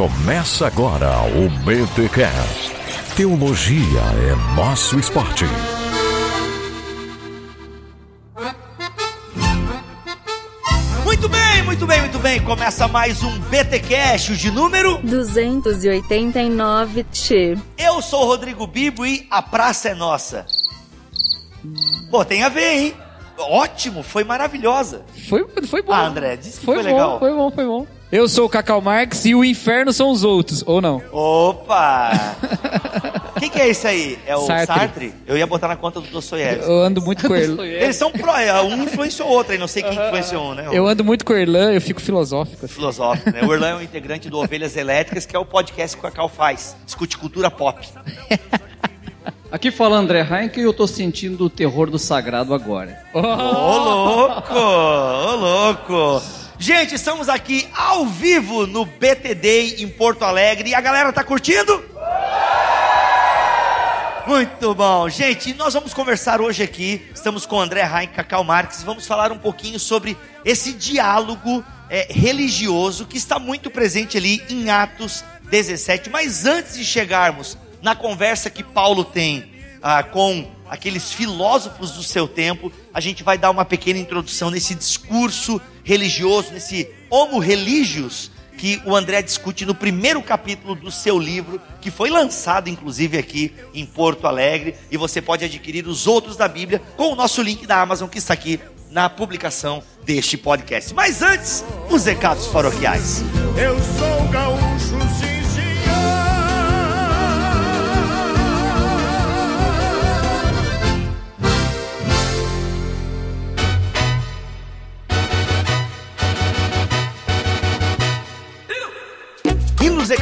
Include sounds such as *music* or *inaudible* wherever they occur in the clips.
Começa agora o BTCast. Teologia é nosso esporte. Muito bem, muito bem, muito bem. Começa mais um BTcast, o de número. 289 Tchê. Eu sou o Rodrigo Bibo e a praça é nossa. Pô, tem a ver, hein? Ótimo, foi maravilhosa. Foi, foi bom. Ah, André, disse que foi, foi bom, legal. Foi bom, foi bom. Eu sou o Cacau Marx e o inferno são os outros, ou não? Opa! O *laughs* que, que é isso aí? É o Sartre. Sartre. Eu ia botar na conta do Dostoiévski. Eu ando muito com Erlan. Eles são pró, é, um influenciou o outro aí, não sei quem influenciou um, né? Eu ando muito com Erlan, eu fico filosófico. assim. filosófico, né? O Erlan é um integrante do Ovelhas Elétricas, que é o podcast que o Cacau faz. Discute cultura pop. *laughs* Aqui fala André Heinck e eu tô sentindo o terror do sagrado agora. Ô, louco! Ô, louco! Gente, estamos aqui ao vivo no BTD em Porto Alegre e a galera tá curtindo? Muito bom, gente. Nós vamos conversar hoje aqui. Estamos com André Heinck, Cacau Marques vamos falar um pouquinho sobre esse diálogo é, religioso que está muito presente ali em Atos 17. Mas antes de chegarmos na conversa que Paulo tem ah, com aqueles filósofos do seu tempo, a gente vai dar uma pequena introdução nesse discurso religioso, nesse homo religios que o André discute no primeiro capítulo do seu livro, que foi lançado inclusive aqui em Porto Alegre, e você pode adquirir os outros da Bíblia com o nosso link da Amazon que está aqui na publicação deste podcast. Mas antes, os recados paroquiais. Eu sou gaúcho, sim,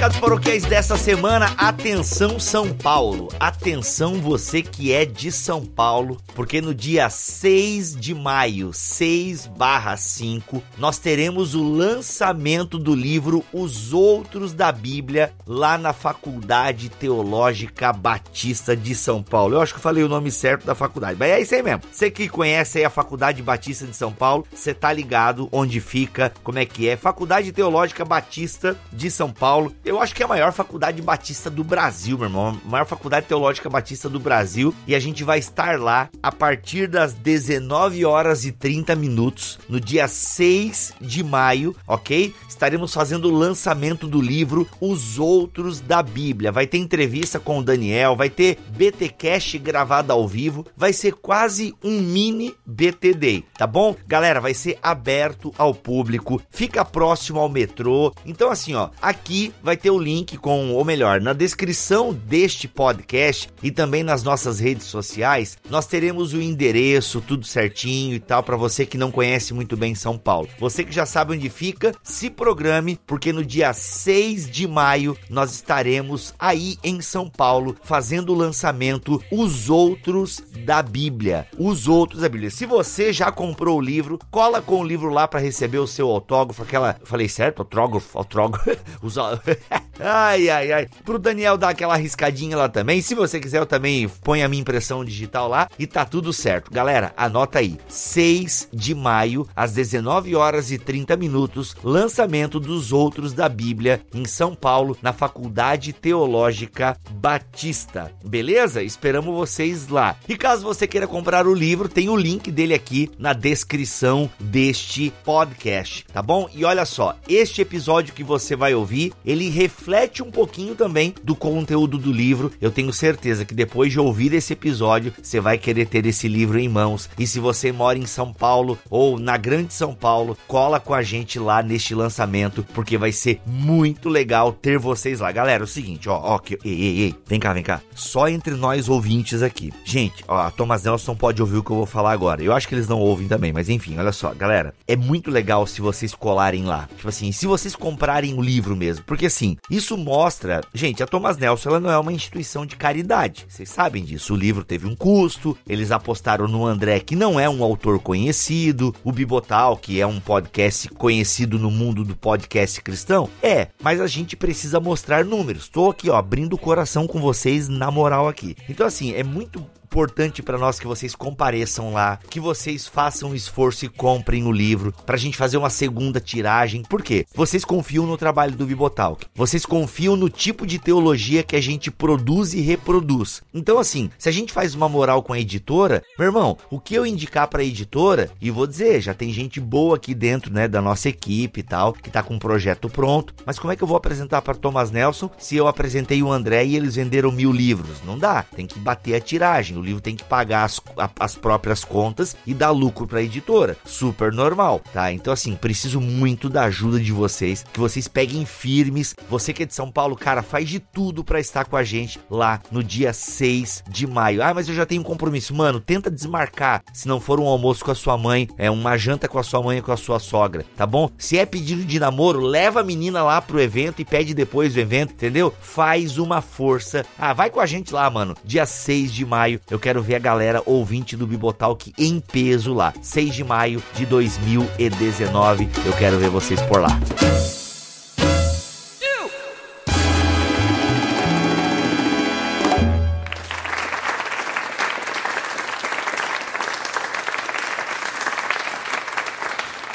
recados paroquiais dessa semana, atenção São Paulo, atenção você que é de São Paulo, porque no dia 6 de maio, 6 barra 5, nós teremos o lançamento do livro Os Outros da Bíblia, lá na Faculdade Teológica Batista de São Paulo. Eu acho que eu falei o nome certo da faculdade, mas é isso aí mesmo. Você que conhece aí a Faculdade Batista de São Paulo, você tá ligado onde fica, como é que é. Faculdade Teológica Batista de São Paulo. Eu acho que é a maior faculdade batista do Brasil, meu irmão. A maior faculdade teológica batista do Brasil. E a gente vai estar lá a partir das 19 horas e 30 minutos, no dia 6 de maio, ok? Estaremos fazendo o lançamento do livro Os Outros da Bíblia. Vai ter entrevista com o Daniel, vai ter BTcast gravado ao vivo, vai ser quase um mini BTD, tá bom? Galera, vai ser aberto ao público, fica próximo ao metrô. Então assim, ó, aqui vai ter o link com, ou melhor, na descrição deste podcast e também nas nossas redes sociais, nós teremos o endereço, tudo certinho e tal, para você que não conhece muito bem São Paulo. Você que já sabe onde fica, se programe, porque no dia 6 de maio nós estaremos aí em São Paulo fazendo o lançamento Os Outros da Bíblia. Os Outros da Bíblia. Se você já comprou o livro, cola com o livro lá para receber o seu autógrafo, aquela, falei certo? Autógrafo, autógrafo. *laughs* Os *laughs* ai, ai, ai. Pro Daniel dar aquela riscadinha lá também. Se você quiser, eu também ponho a minha impressão digital lá e tá tudo certo. Galera, anota aí. 6 de maio, às 19 horas e 30 minutos, lançamento dos outros da Bíblia em São Paulo, na Faculdade Teológica Batista. Beleza? Esperamos vocês lá. E caso você queira comprar o livro, tem o link dele aqui na descrição deste podcast, tá bom? E olha só, este episódio que você vai ouvir, ele reflete um pouquinho também do conteúdo do livro. Eu tenho certeza que depois de ouvir esse episódio, você vai querer ter esse livro em mãos. E se você mora em São Paulo ou na Grande São Paulo, cola com a gente lá neste lançamento, porque vai ser muito legal ter vocês lá. Galera, é o seguinte, ó, ó, que, ei, ei, ei, vem cá, vem cá. Só entre nós ouvintes aqui. Gente, ó, a Thomas Nelson pode ouvir o que eu vou falar agora. Eu acho que eles não ouvem também, mas enfim, olha só, galera, é muito legal se vocês colarem lá. Tipo assim, se vocês comprarem o livro mesmo, porque assim, isso mostra, gente, a Thomas Nelson ela não é uma instituição de caridade. Vocês sabem disso. O livro teve um custo, eles apostaram no André, que não é um autor conhecido, o Bibotal, que é um podcast conhecido no mundo do podcast cristão. É, mas a gente precisa mostrar números. Tô aqui, ó, abrindo o coração com vocês na moral aqui. Então assim, é muito importante para nós que vocês compareçam lá, que vocês façam esforço e comprem o livro pra gente fazer uma segunda tiragem. Por quê? Vocês confiam no trabalho do Bibotalk. Vocês confiam no tipo de teologia que a gente produz e reproduz. Então assim, se a gente faz uma moral com a editora, meu irmão, o que eu indicar para a editora, e vou dizer, já tem gente boa aqui dentro, né, da nossa equipe e tal, que tá com um projeto pronto, mas como é que eu vou apresentar para Thomas Nelson se eu apresentei o André e eles venderam mil livros? Não dá, tem que bater a tiragem, o livro tem que pagar as, a, as próprias contas e dar lucro para a editora, super normal, tá? Então assim, preciso muito da ajuda de vocês, que vocês peguem firmes, você que é de São Paulo, cara, faz de tudo para estar com a gente lá no dia 6 de maio. Ah, mas eu já tenho um compromisso, mano, tenta desmarcar, se não for um almoço com a sua mãe, é uma janta com a sua mãe e com a sua sogra, tá bom? Se é pedido de namoro, leva a menina lá pro evento e pede depois do evento, entendeu? Faz uma força. Ah, vai com a gente lá, mano. Dia 6 de maio, eu quero ver a galera ouvinte do Bibotalk em peso lá. 6 de maio de 2019, eu quero ver vocês por lá.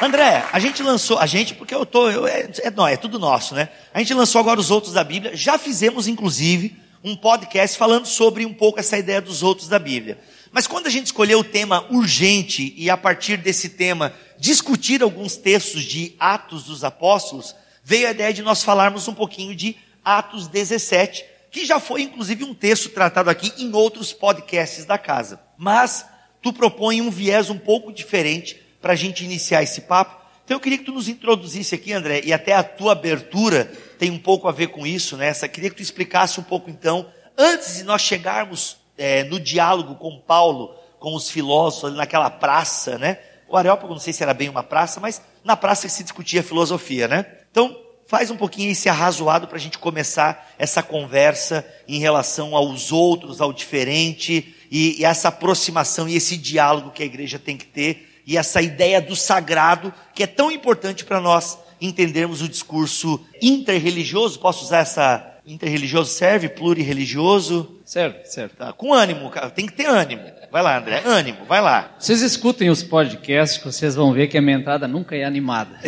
André, a gente lançou, a gente, porque eu tô, eu, é, é, não, é tudo nosso, né? A gente lançou agora os outros da Bíblia, já fizemos inclusive um podcast falando sobre um pouco essa ideia dos outros da Bíblia. Mas quando a gente escolheu o tema urgente e a partir desse tema discutir alguns textos de Atos dos Apóstolos, veio a ideia de nós falarmos um pouquinho de Atos 17, que já foi inclusive um texto tratado aqui em outros podcasts da casa. Mas tu propõe um viés um pouco diferente para a gente iniciar esse papo. Então eu queria que tu nos introduzisse aqui, André, e até a tua abertura tem um pouco a ver com isso, né? Essa, queria que tu explicasse um pouco então, antes de nós chegarmos é, no diálogo com Paulo, com os filósofos ali naquela praça, né? O Areópago, não sei se era bem uma praça, mas na praça que se discutia filosofia, né? Então, faz um pouquinho esse arrazoado para a gente começar essa conversa em relação aos outros, ao diferente, e, e essa aproximação e esse diálogo que a igreja tem que ter e essa ideia do sagrado que é tão importante para nós entendermos o discurso interreligioso. Posso usar essa interreligioso serve plurirreligioso? Serve, serve. Tá, com ânimo, cara. Tem que ter ânimo. Vai lá, André. Ânimo, vai lá. Vocês escutem os podcasts que vocês vão ver que a minha entrada nunca é animada.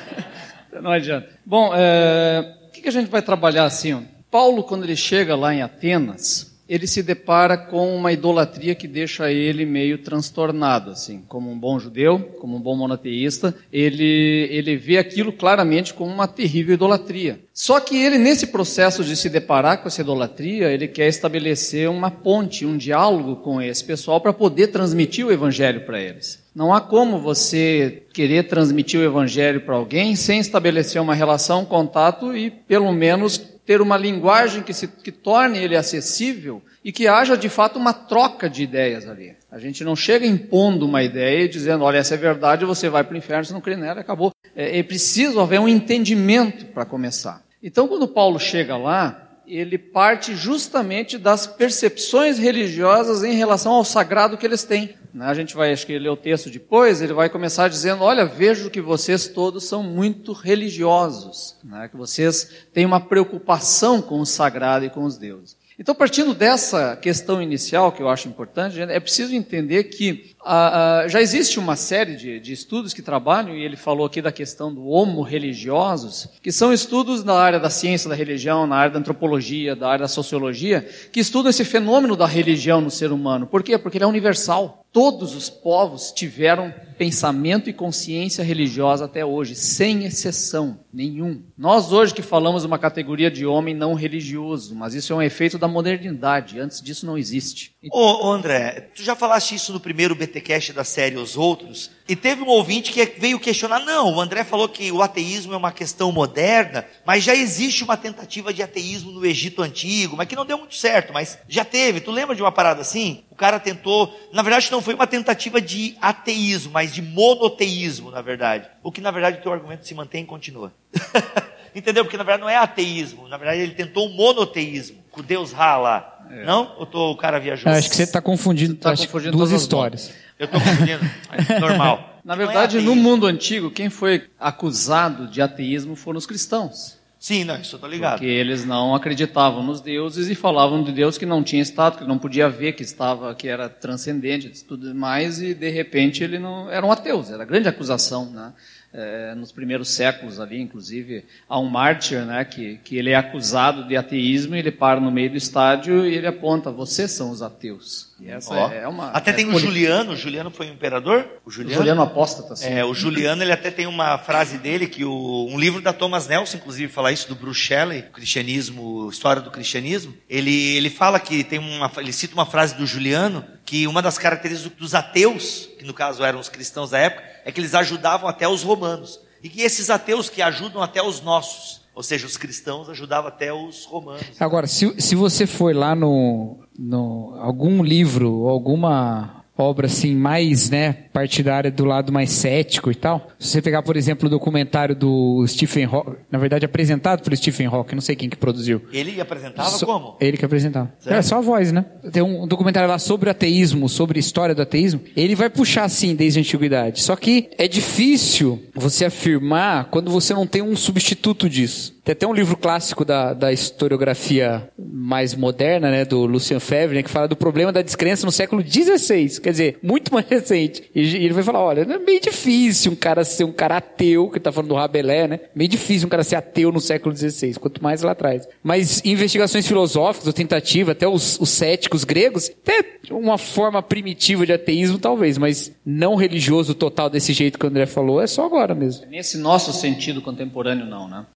*laughs* Não adianta. Bom, é, o que, que a gente vai trabalhar assim? Ó? Paulo, quando ele chega lá em Atenas, ele se depara com uma idolatria que deixa ele meio transtornado, assim, como um bom judeu, como um bom monoteísta, ele, ele vê aquilo claramente como uma terrível idolatria. Só que ele, nesse processo de se deparar com essa idolatria, ele quer estabelecer uma ponte, um diálogo com esse pessoal para poder transmitir o evangelho para eles. Não há como você querer transmitir o evangelho para alguém sem estabelecer uma relação, um contato e, pelo menos, ter uma linguagem que, se, que torne ele acessível e que haja de fato uma troca de ideias ali. A gente não chega impondo uma ideia e dizendo, olha, essa é verdade, você vai para o inferno, se não crê nela, acabou. É, é preciso haver um entendimento para começar. Então, quando Paulo chega lá, ele parte justamente das percepções religiosas em relação ao sagrado que eles têm. Né? A gente vai, acho que ler o texto depois, ele vai começar dizendo: Olha, vejo que vocês todos são muito religiosos, né? que vocês têm uma preocupação com o sagrado e com os deuses. Então, partindo dessa questão inicial, que eu acho importante, é preciso entender que ah, ah, já existe uma série de, de, estudos que trabalham, e ele falou aqui da questão do homo religiosos, que são estudos na área da ciência da religião, na área da antropologia, da área da sociologia, que estudam esse fenômeno da religião no ser humano. Por quê? Porque ele é universal. Todos os povos tiveram pensamento e consciência religiosa até hoje, sem exceção nenhum. Nós hoje que falamos uma categoria de homem não religioso, mas isso é um efeito da modernidade. Antes disso não existe. Ô, André, tu já falaste isso no primeiro BTcast da série Os Outros, e teve um ouvinte que veio questionar, não, o André falou que o ateísmo é uma questão moderna, mas já existe uma tentativa de ateísmo no Egito Antigo, mas que não deu muito certo, mas já teve. Tu lembra de uma parada assim? O cara tentou, na verdade não foi uma tentativa de ateísmo, mas de monoteísmo, na verdade. O que na verdade o teu argumento se mantém e continua. *laughs* Entendeu? Porque na verdade não é ateísmo, na verdade ele tentou o monoteísmo, com Deus Ra lá. É. Não? Ou tô, o cara viajou? Acho que você está confundindo, tá confundindo duas histórias. Eu estou confundindo. *laughs* Normal. Na verdade, é no mundo antigo, quem foi acusado de ateísmo foram os cristãos. Sim, não, isso eu tô ligado. Porque eles não acreditavam nos deuses e falavam de Deus que não tinha estado, que não podia ver, que estava, que era transcendente, tudo mais, e de repente ele não eram ateus. Era grande acusação, né? É, nos primeiros séculos ali, inclusive, há um mártir, né, que, que ele é acusado de ateísmo, e ele para no meio do estádio e ele aponta, vocês são os ateus. E essa Ó. é uma... até é tem o poli- Juliano, o Juliano foi um imperador? O o Juliano? Juliano apóstata, assim. É, o Juliano, ele até tem uma frase dele, que o, um livro da Thomas Nelson, inclusive, fala isso, do Bruce Shelley, Cristianismo, História do Cristianismo. Ele, ele fala que tem uma, ele cita uma frase do Juliano, que uma das características dos ateus, que no caso eram os cristãos da época, é que eles ajudavam até os romanos. E que esses ateus que ajudam até os nossos, ou seja, os cristãos ajudavam até os romanos. Agora, se, se você for lá no, no algum livro alguma obra assim mais, né, partidária do lado mais cético e tal, se você pegar, por exemplo, o documentário do Stephen Hawking, na verdade apresentado por Stephen Hawking, não sei quem que produziu. Ele apresentava So- como? Ele que apresentava. Sério? É só a voz, né? Tem um documentário lá sobre ateísmo, sobre a história do ateísmo. Ele vai puxar assim desde a antiguidade. Só que é difícil você afirmar quando você não tem um substituto disso. Tem até um livro clássico da, da historiografia mais moderna, né, do Lucien Febvre, né, que fala do problema da descrença no século XVI, quer dizer, muito mais *laughs* recente. E ele vai falar, olha, é meio difícil um cara ser um cara ateu, que tá falando do Rabelais, né? Meio difícil um cara ser ateu no século XVI, quanto mais lá atrás. Mas investigações filosóficas, ou tentativa, até os, os céticos gregos, até uma forma primitiva de ateísmo, talvez, mas não religioso total desse jeito que o André falou, é só agora mesmo. Nesse nosso sentido contemporâneo, não, né?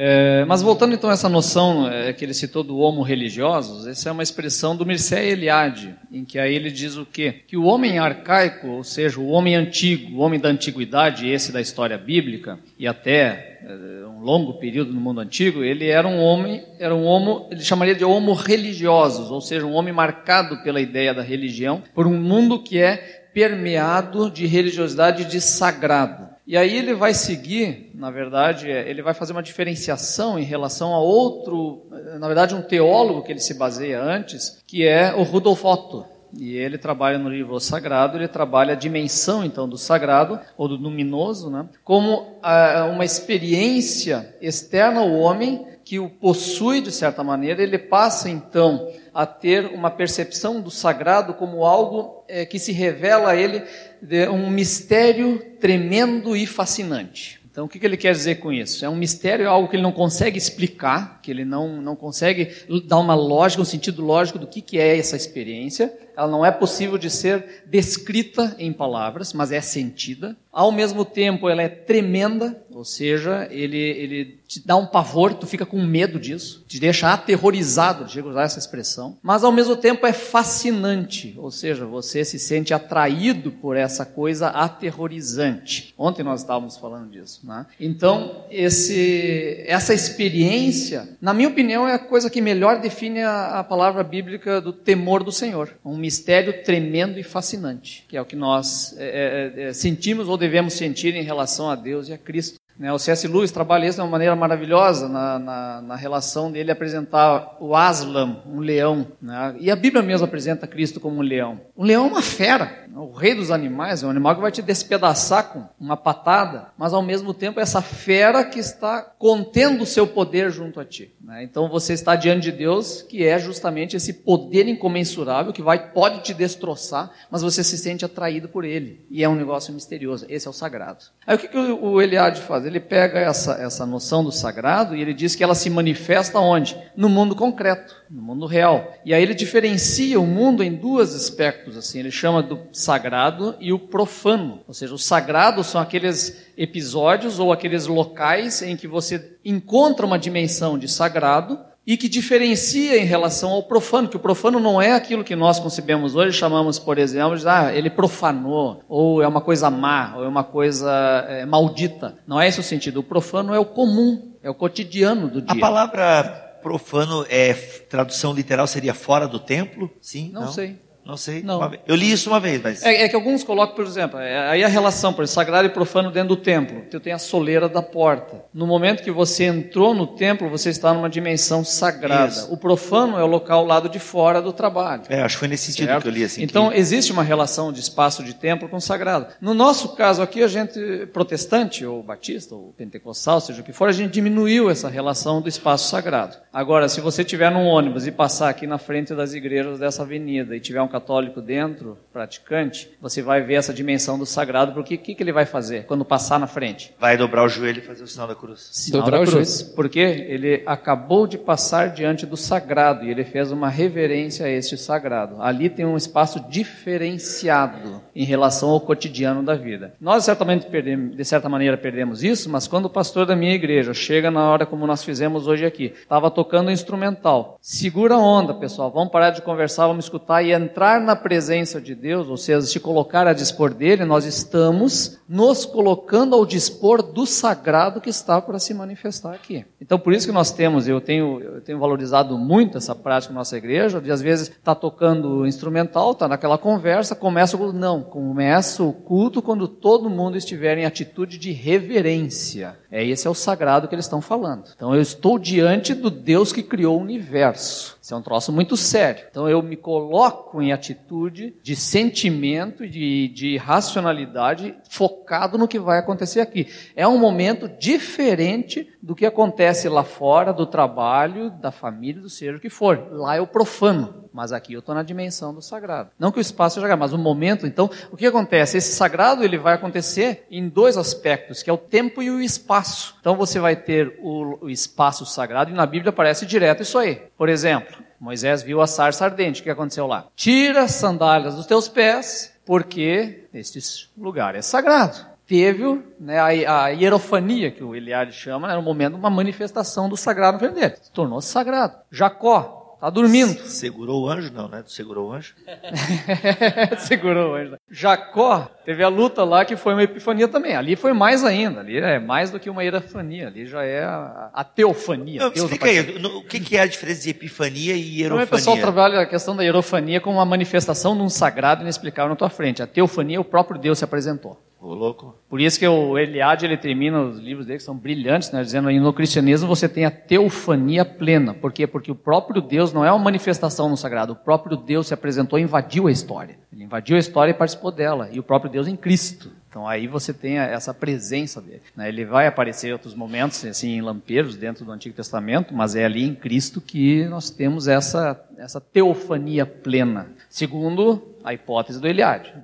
É, mas voltando então a essa noção é, que ele citou do homo religiosos, essa é uma expressão do Mircea Eliade, em que aí ele diz o quê? Que o homem arcaico, ou seja, o homem antigo, o homem da antiguidade, esse da história bíblica, e até é, um longo período no mundo antigo, ele era um homem, era um homo, ele chamaria de homo religiosos, ou seja, um homem marcado pela ideia da religião, por um mundo que é permeado de religiosidade de sagrado. E aí ele vai seguir, na verdade, é, ele vai fazer uma diferenciação em relação a outro, na verdade, um teólogo que ele se baseia antes, que é o Rudolf Otto. E ele trabalha no livro Sagrado, ele trabalha a dimensão, então, do sagrado, ou do luminoso, né, como ah, uma experiência externa ao homem que o possui, de certa maneira, ele passa, então, a ter uma percepção do sagrado como algo eh, que se revela a ele de um mistério tremendo e fascinante. Então, o que que ele quer dizer com isso? É um mistério, é algo que ele não consegue explicar, que ele não, não consegue dar uma lógica, um sentido lógico do que, que é essa experiência. Ela não é possível de ser descrita em palavras, mas é sentida. Ao mesmo tempo, ela é tremenda, ou seja, ele, ele te dá um pavor, tu fica com medo disso, te deixa aterrorizado, a usar essa expressão. Mas ao mesmo tempo é fascinante, ou seja, você se sente atraído por essa coisa aterrorizante. Ontem nós estávamos falando disso, né? Então, esse, essa experiência, na minha opinião, é a coisa que melhor define a, a palavra bíblica do temor do Senhor. Um mistério tremendo e fascinante, que é o que nós é, é, é, sentimos ou devemos sentir em relação a Deus e a Cristo. Né, o C.S. Lewis trabalha isso de uma maneira maravilhosa na, na, na relação dele apresentar o Aslan, um leão. Né, e a Bíblia mesmo apresenta Cristo como um leão. Um leão é uma fera, né, o rei dos animais, é um animal que vai te despedaçar com uma patada, mas ao mesmo tempo é essa fera que está contendo o seu poder junto a ti. Né, então você está diante de Deus, que é justamente esse poder incomensurável que vai pode te destroçar, mas você se sente atraído por ele. E é um negócio misterioso. Esse é o sagrado. Aí o que, que o, o Eliade faz? Ele pega essa, essa noção do sagrado e ele diz que ela se manifesta onde? No mundo concreto, no mundo real. E aí ele diferencia o mundo em dois aspectos, assim, ele chama do sagrado e o profano. Ou seja, o sagrado são aqueles episódios ou aqueles locais em que você encontra uma dimensão de sagrado e que diferencia em relação ao profano, que o profano não é aquilo que nós concebemos hoje, chamamos, por exemplo, de, ah, ele profanou, ou é uma coisa má, ou é uma coisa é, maldita. Não é esse o sentido. O profano é o comum, é o cotidiano do A dia. palavra profano é tradução literal seria fora do templo? Sim? Não sei. Não sei. Não. Eu li isso uma vez, mas. É, é que alguns colocam, por exemplo, é, aí a relação, por exemplo, sagrado e profano dentro do templo. Tu tem a soleira da porta. No momento que você entrou no templo, você está numa dimensão sagrada. Isso. O profano é o local lado de fora do trabalho. É, acho que foi nesse sentido Certo? que eu li assim. então, que- existe uma relação de espaço de templo com sagrado. No nosso caso aqui, a gente, protestante, ou batista, ou pentecostal, seja o que for, a gente diminuiu essa relação do espaço sagrado. Agora, se você estiver num ônibus e passar aqui na frente das igrejas dessa avenida e tiver um católico dentro, praticante, você vai ver essa dimensão do sagrado, porque o que, que ele vai fazer quando passar na frente? vai dobrar o joelho e fazer o sinal da cruz. Sinal Dobrar da o cruz. Porque ele acabou de passar diante do sagrado e ele fez uma reverência a este sagrado. Ali tem um espaço diferenciado em relação ao cotidiano da vida. Nós certamente perdemos, de certa maneira perdemos isso, mas quando o pastor da minha igreja chega na hora como nós fizemos hoje aqui, estava tocando instrumental. Segura a onda, pessoal. Vamos parar de conversar, vamos escutar e entrar na presença de Deus, ou seja, se colocar a dispor dele, nós estamos nos colocando ao dispor do sagrado que está para se manifestar aqui. Então, por isso que nós temos, eu tenho, eu tenho valorizado muito essa prática na nossa igreja, de às vezes está tocando instrumental, está naquela conversa, começa o culto. Não, começa o culto quando todo mundo estiver em atitude de reverência. É esse é o sagrado que eles estão falando. Então, eu estou diante do Deus que criou o universo. Isso é um troço muito sério. Então, eu me coloco em atitude de sentimento de, de racionalidade focado no que vai acontecer aqui. É um momento diferente do que acontece lá fora, do trabalho, da família, do seja o que for. Lá é o profano. Mas aqui eu estou na dimensão do sagrado. Não que o espaço seja mas o momento, então, o que acontece? Esse sagrado ele vai acontecer em dois aspectos, que é o tempo e o espaço. Então você vai ter o, o espaço sagrado, e na Bíblia aparece direto isso aí. Por exemplo, Moisés viu a sarça ardente, o que aconteceu lá? Tira as sandálias dos teus pés, porque este lugar é sagrado teve né, a, a hierofania, que o Eliade chama, né, era um momento, uma manifestação do sagrado dele. Se tornou sagrado. Jacó está dormindo. Segurou o anjo? Não, né? Tu segurou o anjo? *laughs* Segurou o anjo. Jacó teve a luta lá que foi uma epifania também. Ali foi mais ainda. Ali é mais do que uma hierofania. Ali já é a, a teofania. Não, explica aí, no- o que, que é a diferença de epifania e hierofania? o pessoal trabalha a questão da hierofania como uma manifestação de um sagrado inexplicável na tua frente. A teofania, o próprio Deus se apresentou. Louco. Por isso que o Eliade ele termina os livros dele que são brilhantes, né, dizendo aí no cristianismo você tem a teofania plena. Por quê? Porque o próprio Deus não é uma manifestação no sagrado, o próprio Deus se apresentou e invadiu a história. Ele invadiu a história e participou dela, e o próprio Deus em Cristo. Então aí você tem essa presença dele. né? Ele vai aparecer em outros momentos, assim, em lampejos dentro do Antigo Testamento, mas é ali em Cristo que nós temos essa, essa teofania plena, segundo a hipótese do Eliade.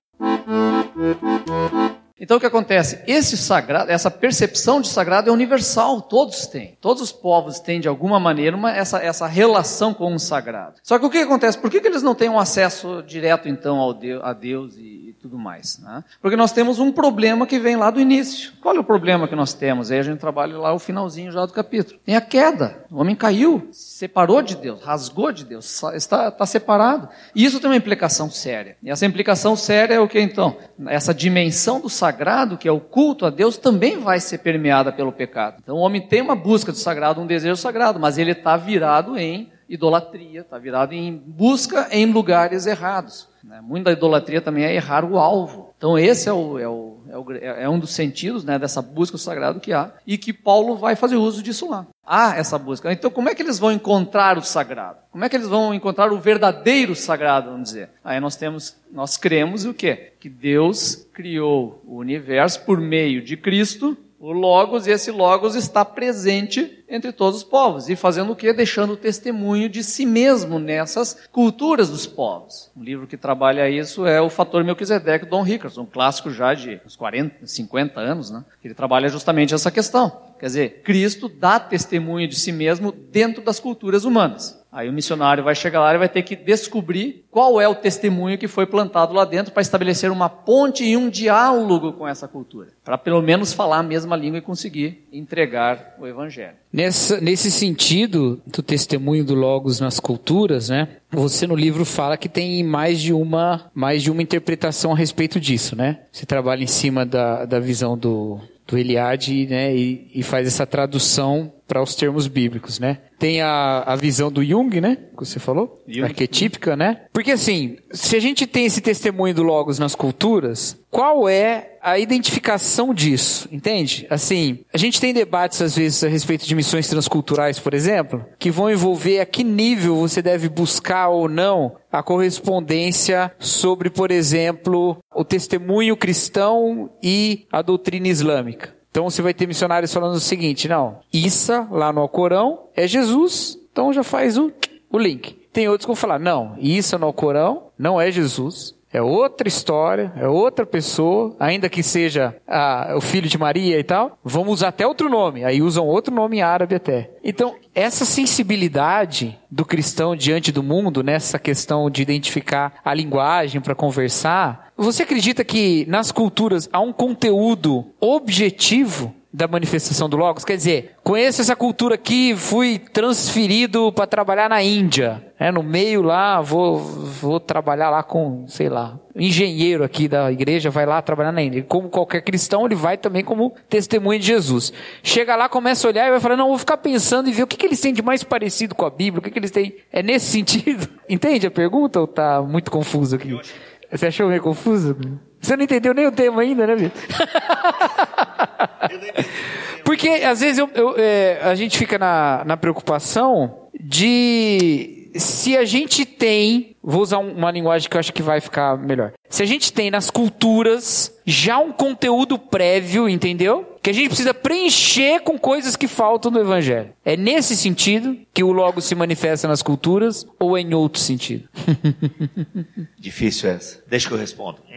Então o que acontece? Esse sagrado, essa percepção de sagrado é universal, todos têm. Todos os povos têm de alguma maneira uma, essa, essa relação com o sagrado. Só que o que acontece? Por que, que eles não têm um acesso direto então ao Deus, a Deus e tudo mais? né? Porque nós temos um problema que vem lá do início. Qual é o problema que nós temos? Aí a gente trabalha lá o finalzinho já do capítulo. Tem a queda. O homem caiu, se separou de Deus, rasgou de Deus, está, está separado. E isso tem uma implicação séria. E essa implicação séria é o que então? Essa dimensão do sagrado, que é o culto a Deus, também vai ser permeada pelo pecado. Então o homem tem uma busca do sagrado, um desejo sagrado, mas ele está virado em idolatria, está virado em busca em lugares errados. Né? Muita idolatria também é errar o alvo. Então esse é, o, é, o, é, o- é um dos sentidos né, dessa busca do sagrado que há e que Paulo vai fazer uso disso lá. Há essa busca. Então como é que eles vão encontrar o sagrado? Como é que eles vão encontrar o verdadeiro sagrado, vamos dizer? Aí nós temos, nós cremos o quê? Que Deus criou o universo por meio de Cristo, o Logos, e esse Logos está presente entre todos os povos. E fazendo o quê? Deixando testemunho de si mesmo nessas culturas dos povos. Um livro que trabalha isso é o Fator Melquisedeque, Don Rickards, um clássico já de uns 40, 50 anos, né? Ele trabalha justamente essa questão. Quer dizer, Cristo dá testemunho de si mesmo dentro das culturas humanas. Aí o missionário vai chegar lá e vai ter que descobrir qual é o testemunho que foi plantado lá dentro para estabelecer uma ponte e um diálogo com essa cultura. Para pelo menos falar a mesma língua e conseguir entregar o evangelho. Nessa, nesse sentido do testemunho do Logos nas culturas, né? Você no livro fala que tem mais de uma, mais de uma interpretação a respeito disso, né? Você trabalha em cima da, da visão do, do Eliade, né? E, e faz essa tradução para os termos bíblicos, né? Tem a, a visão do Jung, né? Que você falou, Jung. arquetípica, né? Porque assim, se a gente tem esse testemunho do Logos nas culturas, qual é a identificação disso? Entende? Assim, a gente tem debates às vezes a respeito de missões transculturais, por exemplo, que vão envolver a que nível você deve buscar ou não a correspondência sobre, por exemplo, o testemunho cristão e a doutrina islâmica. Então você vai ter missionários falando o seguinte, não, Issa, lá no Alcorão, é Jesus, então já faz o, o link. Tem outros que vão falar, não, Issa no Alcorão não é Jesus, é outra história, é outra pessoa, ainda que seja ah, o filho de Maria e tal, vamos usar até outro nome, aí usam outro nome em árabe até. Então, essa sensibilidade do cristão diante do mundo, nessa questão de identificar a linguagem para conversar, você acredita que nas culturas há um conteúdo objetivo da manifestação do Logos? Quer dizer, conheço essa cultura aqui, fui transferido para trabalhar na Índia. É, no meio lá, vou, vou trabalhar lá com, sei lá, engenheiro aqui da igreja vai lá trabalhar na Índia. Como qualquer cristão, ele vai também como testemunho de Jesus. Chega lá, começa a olhar e vai falar, não, vou ficar pensando e ver o que, que eles têm de mais parecido com a Bíblia, o que, que eles têm. É nesse sentido? *laughs* Entende a pergunta ou tá muito confuso aqui? Você achou meio confuso? Você não entendeu nem o tema ainda, né? *laughs* Porque às vezes eu, eu, é, a gente fica na, na preocupação de se a gente tem, vou usar um- uma linguagem que eu acho que vai ficar melhor. Se a gente tem nas culturas já um conteúdo prévio, entendeu? Que a gente precisa preencher com coisas que faltam no evangelho. É nesse sentido que o logo se manifesta nas culturas ou é em outro sentido? *laughs* Difícil essa. Deixa que eu respondo. *laughs*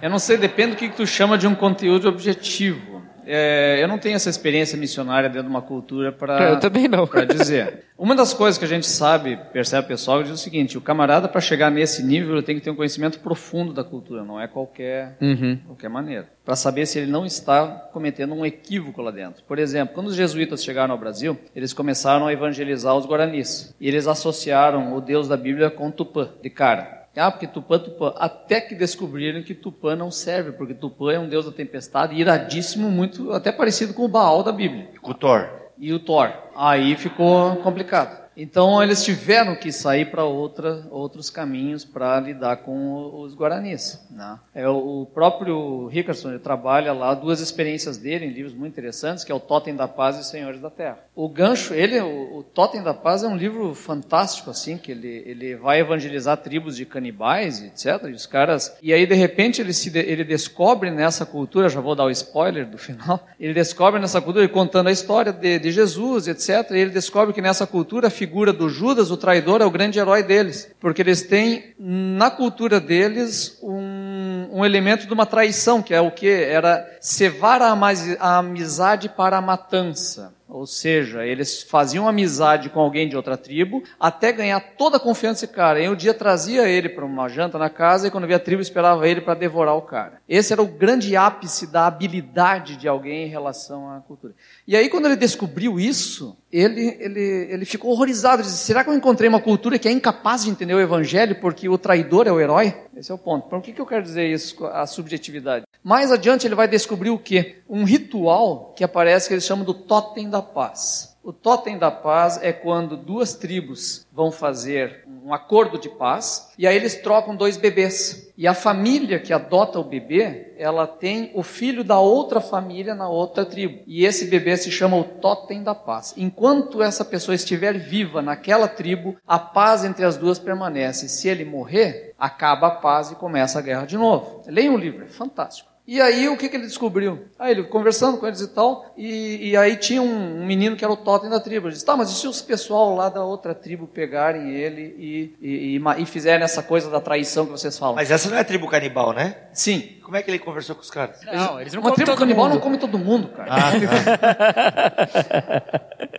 Eu não sei, depende do que, que tu chama de um conteúdo objetivo. É, eu não tenho essa experiência missionária dentro de uma cultura para Eu também não. para dizer. Uma das coisas que a gente sabe, percebe pessoal, diz o seguinte: o camarada para chegar nesse nível ele tem que ter um conhecimento profundo da cultura, não é qualquer Uhum. qualquer maneira, para saber se ele não está cometendo um equívoco lá dentro. Por exemplo, quando os jesuítas chegaram ao Brasil, eles começaram a evangelizar os guaranis e eles associaram o Deus da Bíblia com Tupã de cara. Ah, porque Tupã, Tupã. Até que descobriram que Tupã não serve, porque Tupã é um deus da tempestade, iradíssimo, muito, até parecido com o Baal da Bíblia. Com o Thor. E o Thor. Aí ficou complicado. Então eles tiveram que sair para outros caminhos para lidar com os guaranis. Né? É, o próprio Rickerson ele trabalha lá duas experiências dele em livros muito interessantes, que é o Totem da Paz e Senhores da Terra. O gancho, ele, o, o Totem da Paz é um livro fantástico assim, que ele, ele vai evangelizar tribos de canibais, etc. E os caras e aí de repente ele se ele descobre nessa cultura, já vou dar o spoiler do final, *laughs* ele descobre nessa cultura contando a história de, de Jesus, etc. E ele descobre que nessa cultura figura do Judas, o traidor, é o grande herói deles, porque eles têm na cultura deles um, um elemento de uma traição, que é o que era cevar a a amizade para a matança. Ou seja, eles faziam amizade com alguém de outra tribo até ganhar toda a confiança desse cara. E um dia trazia ele para uma janta na casa e quando via a tribo esperava ele para devorar o cara. Esse era o grande ápice da habilidade de alguém em relação à cultura. E aí quando ele descobriu isso, ele, ele, ele ficou horrorizado. Ele disse, será que eu encontrei uma cultura que é incapaz de entender o evangelho porque o traidor é o herói? Esse é o ponto. Por que, que eu quero dizer isso, a subjetividade? Mais adiante ele vai descobrir o quê? Um ritual que aparece que eles chamam do totem da paz. O totem da paz é quando duas tribos vão fazer um acordo de paz e aí eles trocam dois bebês. E a família que adota o bebê, ela tem o filho da outra família na outra tribo. E esse bebê se chama o totem da paz. Enquanto essa pessoa estiver viva naquela tribo, a paz entre as duas permanece. Se ele morrer, acaba a paz e começa a guerra de novo. Leia o livro, é fantástico. E aí, o que, que ele descobriu? Aí ele conversando com eles e tal, e, e aí tinha um, um menino que era o totem da tribo. Ele disse, tá, mas e se os pessoal lá da outra tribo pegarem ele e, e, e, e fizerem essa coisa da traição que vocês falam? Mas essa não é tribo canibal, né? Sim. Como é que ele conversou com os caras? Não, eles não Uma comem tribo todo canibal mundo. não come todo mundo, cara. Ah,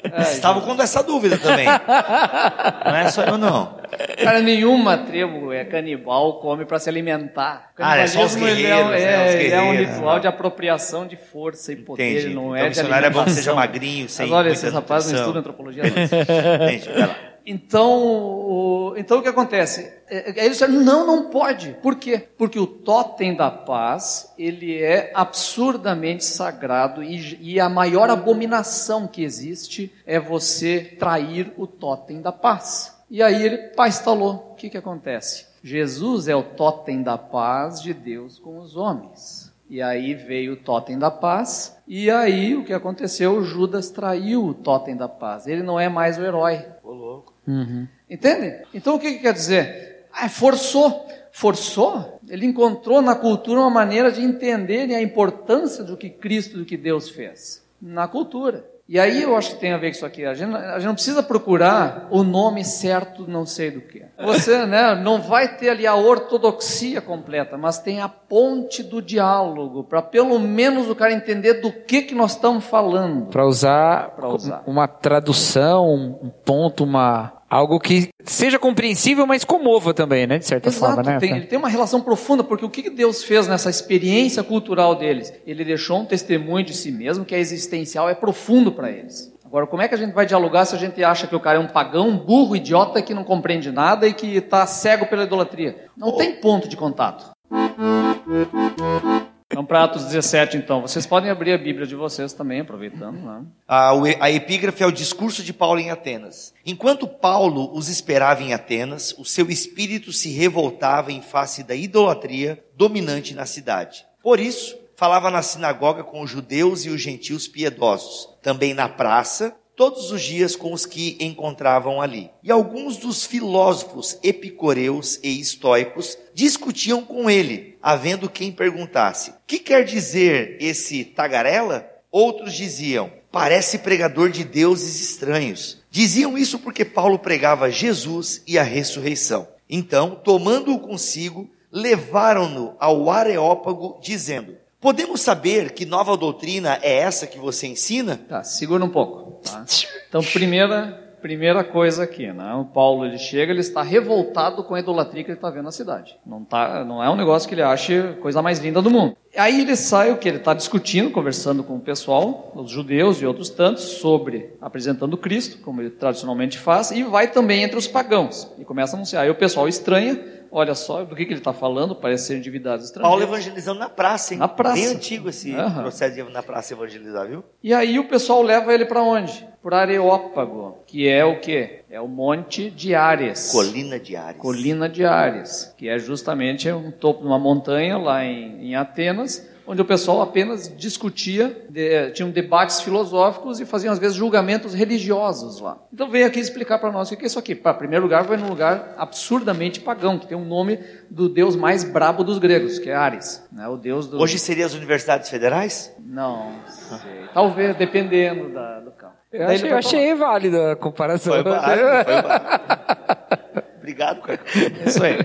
tá. *laughs* Estavam com essa dúvida também. Não é só eu, não. Cara, nenhuma tribo é canibal, come para se alimentar. O Ah, é só os é, um- guerreiros, né? é, Os ele é um ritual né? de apropriação de força e poder, Entendi. ele não Então, é de missionário é bom que seja magrinho, sem Mas olha, esses rapazes não estudam antropologia. não. *laughs* Entendi, vai lá. Então, o, então o que acontece? É, é, Eles disseram, não, não pode. Por quê? Porque o totem da paz, ele é absurdamente sagrado e, e a maior abominação que existe é você trair o totem da paz. E aí ele, pá, instalou. O que que acontece? Jesus é o totem da paz de Deus com os homens. E aí veio o totem da paz, e aí o que aconteceu? Judas traiu o totem da paz. Ele não é mais o herói. Ô, louco. Entende? Então o que, que quer dizer? Ah, forçou. Forçou? Ele encontrou na cultura uma maneira de entender a importância do que Cristo, do que Deus fez. Na cultura. E aí eu acho que tem a ver com isso aqui. A gente, a gente não precisa procurar o nome certo, não sei do que. Você *laughs* né, não vai ter ali a ortodoxia completa, mas tem a ponte do diálogo, para pelo menos o cara entender do que, que nós estamos falando. Para usar, usar. uma tradução, um ponto, uma algo que seja compreensível, mas comova também, né? De certa Exato, forma, né? tem, ele tem uma relação profunda, porque o que que Deus fez nessa experiência cultural deles? Ele deixou um testemunho de si mesmo que é existencial, é profundo para eles. Agora, como é que a gente vai dialogar se a gente acha que o cara é um pagão, um burro, idiota, que não compreende nada e que está cego pela idolatria? Não tem ponto de contato. Vamos para Atos 17, então. Vocês podem abrir a Bíblia de vocês também, aproveitando. Né? A, a epígrafe é o discurso de Paulo em Atenas. Enquanto Paulo os esperava em Atenas, o seu espírito se revoltava em face da idolatria dominante na cidade. Por isso, falava na sinagoga com os judeus e os gentios piedosos, também na praça, todos os dias com os que encontravam ali. E alguns dos filósofos epicureus e estoicos discutiam com ele, havendo quem perguntasse: "Que quer dizer esse tagarela?" Outros diziam: "Parece pregador de deuses estranhos." Diziam isso porque Paulo pregava Jesus e a ressurreição. Então, tomando-o consigo, levaram-no ao Areópago, dizendo: Podemos saber que nova doutrina é essa que você ensina? Tá, segura um pouco. tá? Então, primeira, primeira coisa aqui, né? O Paulo ele chega, ele está revoltado com a idolatria que ele está vendo na cidade. Não tá, não é um negócio que ele ache coisa mais linda do mundo. Aí ele sai o que ele está discutindo, conversando com o pessoal, os judeus e outros tantos, sobre apresentando Cristo, como ele tradicionalmente faz, e vai também entre os pagãos e começa a anunciar. Aí o pessoal estranha. Olha só do que, que ele está falando, parece ser divindades estrangeiras. Paulo evangelizando na praça, hein? Na praça. Bem antigo esse Aham. processo de na praça evangelizar, viu? E aí o pessoal leva ele para onde? Para Areópago, que é o quê? É o Monte de Ares. Colina de Ares. Colina de Ares, que é justamente um topo de uma montanha lá em, em Atenas, onde o pessoal apenas discutia, de, tinham debates filosóficos e faziam às vezes julgamentos religiosos lá. Então vem aqui explicar para nós o que é isso aqui. Para primeiro lugar, vai num lugar absurdamente pagão, que tem um nome do deus mais brabo dos gregos, que é Ares, né? o deus do Hoje seria as universidades federais? não sei. Talvez, dependendo da- do campo. Eu Daí achei, eu achei válida a comparação. Foi barato, foi barato. *laughs* Obrigado, cara. Isso aí.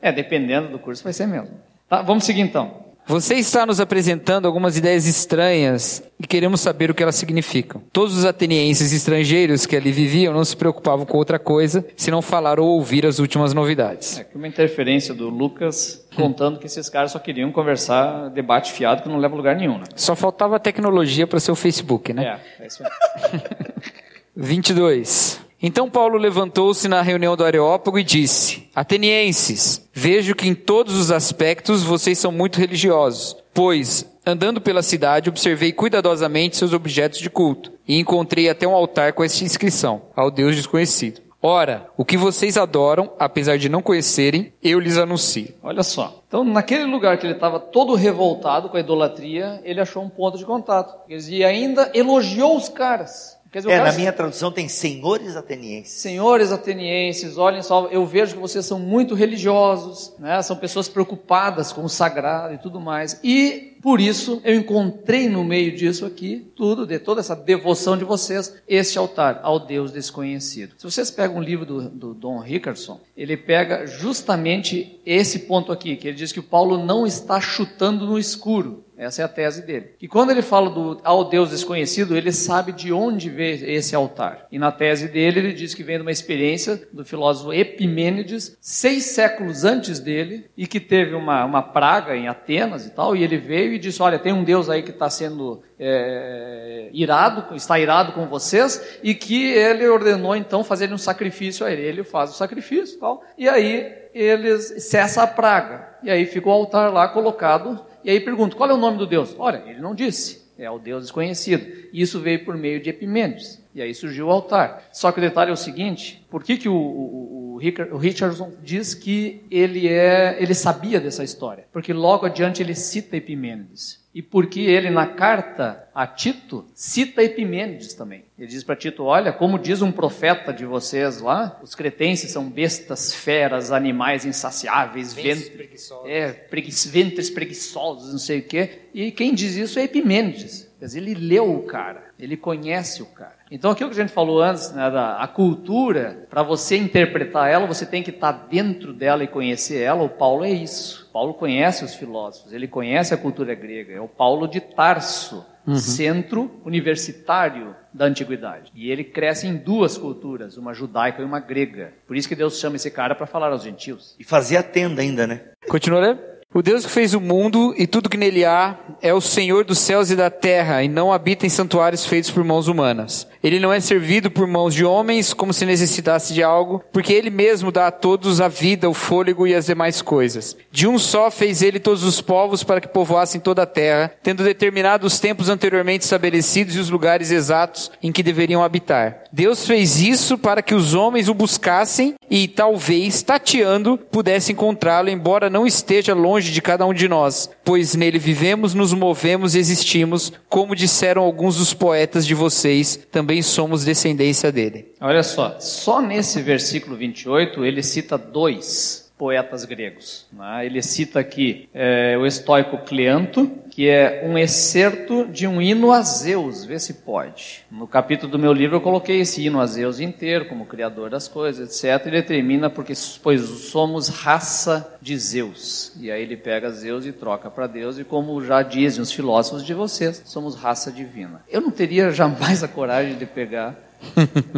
É, dependendo do curso vai ser mesmo. Tá, vamos seguir então. Você está nos apresentando algumas ideias estranhas e queremos saber o que elas significam. Todos os atenienses estrangeiros que ali viviam não se preocupavam com outra coisa, senão falar ou ouvir as últimas novidades. É aqui uma interferência do Lucas contando que esses caras só queriam conversar debate fiado que não leva a lugar nenhum, né? Só faltava tecnologia para ser o Facebook, né? É, é isso aí. *laughs* 22. Então Paulo levantou-se na reunião do Areópago e disse: Atenienses, vejo que em todos os aspectos vocês são muito religiosos, pois, andando pela cidade, observei cuidadosamente seus objetos de culto e encontrei até um altar com esta inscrição: Ao Deus desconhecido. Ora, o que vocês adoram, apesar de não conhecerem, eu lhes anuncio. Olha só. Então, naquele lugar que ele estava todo revoltado com a idolatria, ele achou um ponto de contato. E ainda elogiou os caras. Quer dizer, É, na minha tradução tem senhores atenienses. Senhores atenienses, olhem só, eu vejo que vocês são muito religiosos, né? são pessoas preocupadas com o sagrado e tudo mais. E por isso eu encontrei no meio disso aqui tudo, de toda essa devoção de vocês, este altar ao Deus desconhecido. Se vocês pegam um livro do, do Don Richardson, ele pega justamente esse ponto aqui, que ele diz que o Paulo não está chutando no escuro. Essa é a tese dele. E quando ele fala do ao Deus desconhecido, ele sabe de onde veio esse altar. E na tese dele, ele diz que vem de uma experiência do filósofo Epimênides, seis séculos antes dele, e que teve uma, uma praga em Atenas e tal, e ele veio e disse: Olha, tem um Deus aí que está sendo é, irado, está irado com vocês, e que ele ordenou então fazer um sacrifício a ele. Ele faz o sacrifício e tal, e aí eles cessa a praga. E aí fica o altar lá colocado, e aí pergunta: qual é o nome do Deus? Olha, ele não disse, é o Deus desconhecido. E isso veio por meio de Epimênides. E aí surgiu o altar. Só que o detalhe é o seguinte: por que, que o, o, o Richardson diz que ele, é, ele sabia dessa história? Porque logo adiante ele cita Epimênides. E porque ele, na carta a Tito, cita Epimênides também. Ele diz para Tito: Olha, como diz um profeta de vocês lá, os cretenses são bestas, feras, animais insaciáveis, ventres preguiçosos, é, preguiç, ventres preguiçosos, não sei o quê. E quem diz isso é Epimênides. Quer dizer, ele leu o cara, ele conhece o cara. Então, aquilo que a gente falou antes, né, da, a cultura, para você interpretar ela, você tem que estar tá dentro dela e conhecer ela. O Paulo é isso. Paulo conhece os filósofos, ele conhece a cultura grega. É o Paulo de Tarso, uhum. centro universitário da antiguidade. E ele cresce em duas culturas, uma judaica e uma grega. Por isso que Deus chama esse cara para falar aos gentios. E fazer a tenda ainda, né? Continua lendo. O Deus que fez o mundo e tudo que nele há é o Senhor dos céus e da terra e não habita em santuários feitos por mãos humanas. Ele não é servido por mãos de homens como se necessitasse de algo, porque ele mesmo dá a todos a vida, o fôlego e as demais coisas. De um só fez ele todos os povos para que povoassem toda a terra, tendo determinado os tempos anteriormente estabelecidos e os lugares exatos em que deveriam habitar. Deus fez isso para que os homens o buscassem e talvez, tateando, pudessem encontrá-lo, embora não esteja longe de cada um de nós, pois nele vivemos, nos movemos e existimos, como disseram alguns dos poetas de vocês, também somos descendência dele. Olha só, só nesse versículo 28 ele cita dois poetas gregos. Né? Ele cita aqui é, o estoico Cleanto, que é um excerto de um hino a Zeus, vê se pode. No capítulo do meu livro eu coloquei esse hino a Zeus inteiro, como criador das coisas, etc. Ele termina porque, pois somos raça de Zeus. E aí ele pega Zeus e troca para Deus, e como já dizem os filósofos de vocês, somos raça divina. Eu não teria *laughs* jamais a coragem de pegar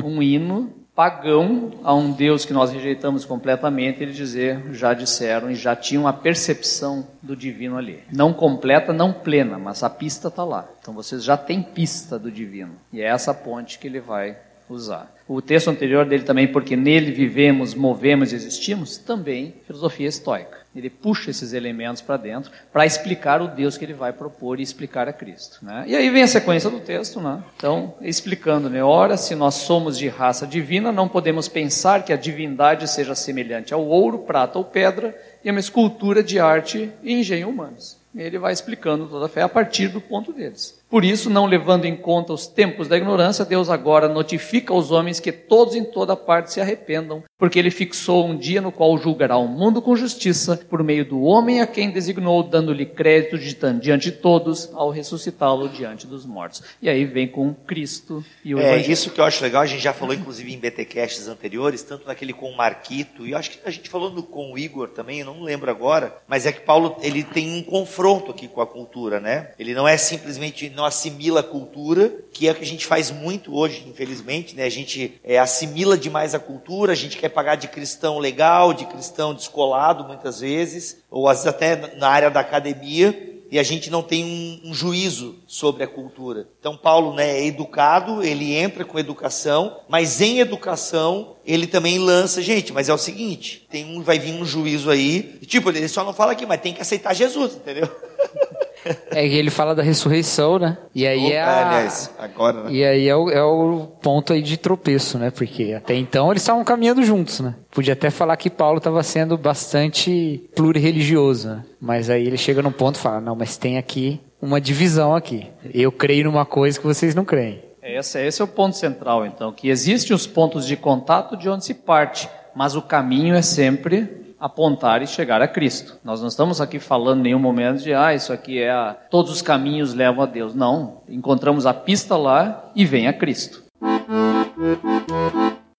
um hino pagão a um Deus que nós rejeitamos completamente, ele dizer, já disseram e já tinham a percepção do divino ali. Não completa, não plena, mas a pista está lá. Então vocês já têm pista do divino. E é essa ponte que ele vai usar. O texto anterior dele também, porque nele vivemos, movemos e existimos, também filosofia estoica. Ele puxa esses elementos para dentro para explicar o Deus que ele vai propor e explicar a Cristo. Né? E aí vem a sequência do texto, né? então explicando, né? ora, se nós somos de raça divina, não podemos pensar que a divindade seja semelhante ao ouro, prata ou pedra e a uma escultura de arte e engenho humanos. Ele vai explicando toda a fé a partir do ponto deles. Por isso, não levando em conta os tempos da ignorância, Deus agora notifica aos homens que todos em toda parte se arrependam, porque ele fixou um dia no qual julgará o mundo com justiça, por meio do homem a quem designou, dando-lhe crédito diante de todos, ao ressuscitá-lo diante dos mortos. E aí vem com Cristo e o É Evangelho. isso que eu acho legal, a gente já falou inclusive em BTcasts anteriores, tanto naquele com o Marquito, e eu acho que a gente falou no, com o Igor também, eu não lembro agora, mas é que Paulo ele tem um confronto aqui com a cultura, né? Ele não é simplesmente não assimila a cultura, que é o que a gente faz muito hoje, infelizmente, né? A gente é, assimila demais a cultura, a gente quer pagar de cristão legal, de cristão descolado muitas vezes, ou às vezes até na área da academia, e a gente não tem um, um, juízo sobre a cultura. Então Paulo né, é educado, ele entra com educação, mas em educação ele também lança, gente, mas é o seguinte, tem um, vai vir um juízo aí, e, tipo, ele só não fala aqui, mas tem que aceitar Jesus, entendeu? *laughs* *laughs* É que ele fala da ressurreição, né? E aí Opa, é a... aliás, agora, né? E aí é o, é o ponto aí de tropeço, né? Porque até então eles estavam caminhando juntos, né? Podia até falar que Paulo estava sendo bastante plurirreligioso, né? Mas aí ele chega num ponto e fala, não, mas tem aqui uma divisão aqui. Eu creio numa coisa que vocês não creem. Esse, esse é o ponto central, então, que existem os pontos de contato de onde se parte, mas o caminho é sempre apontar e chegar a Cristo. Nós não estamos aqui falando em nenhum momento de, ah, isso aqui é a... todos os caminhos levam a Deus. Não, encontramos a pista lá e vem a Cristo.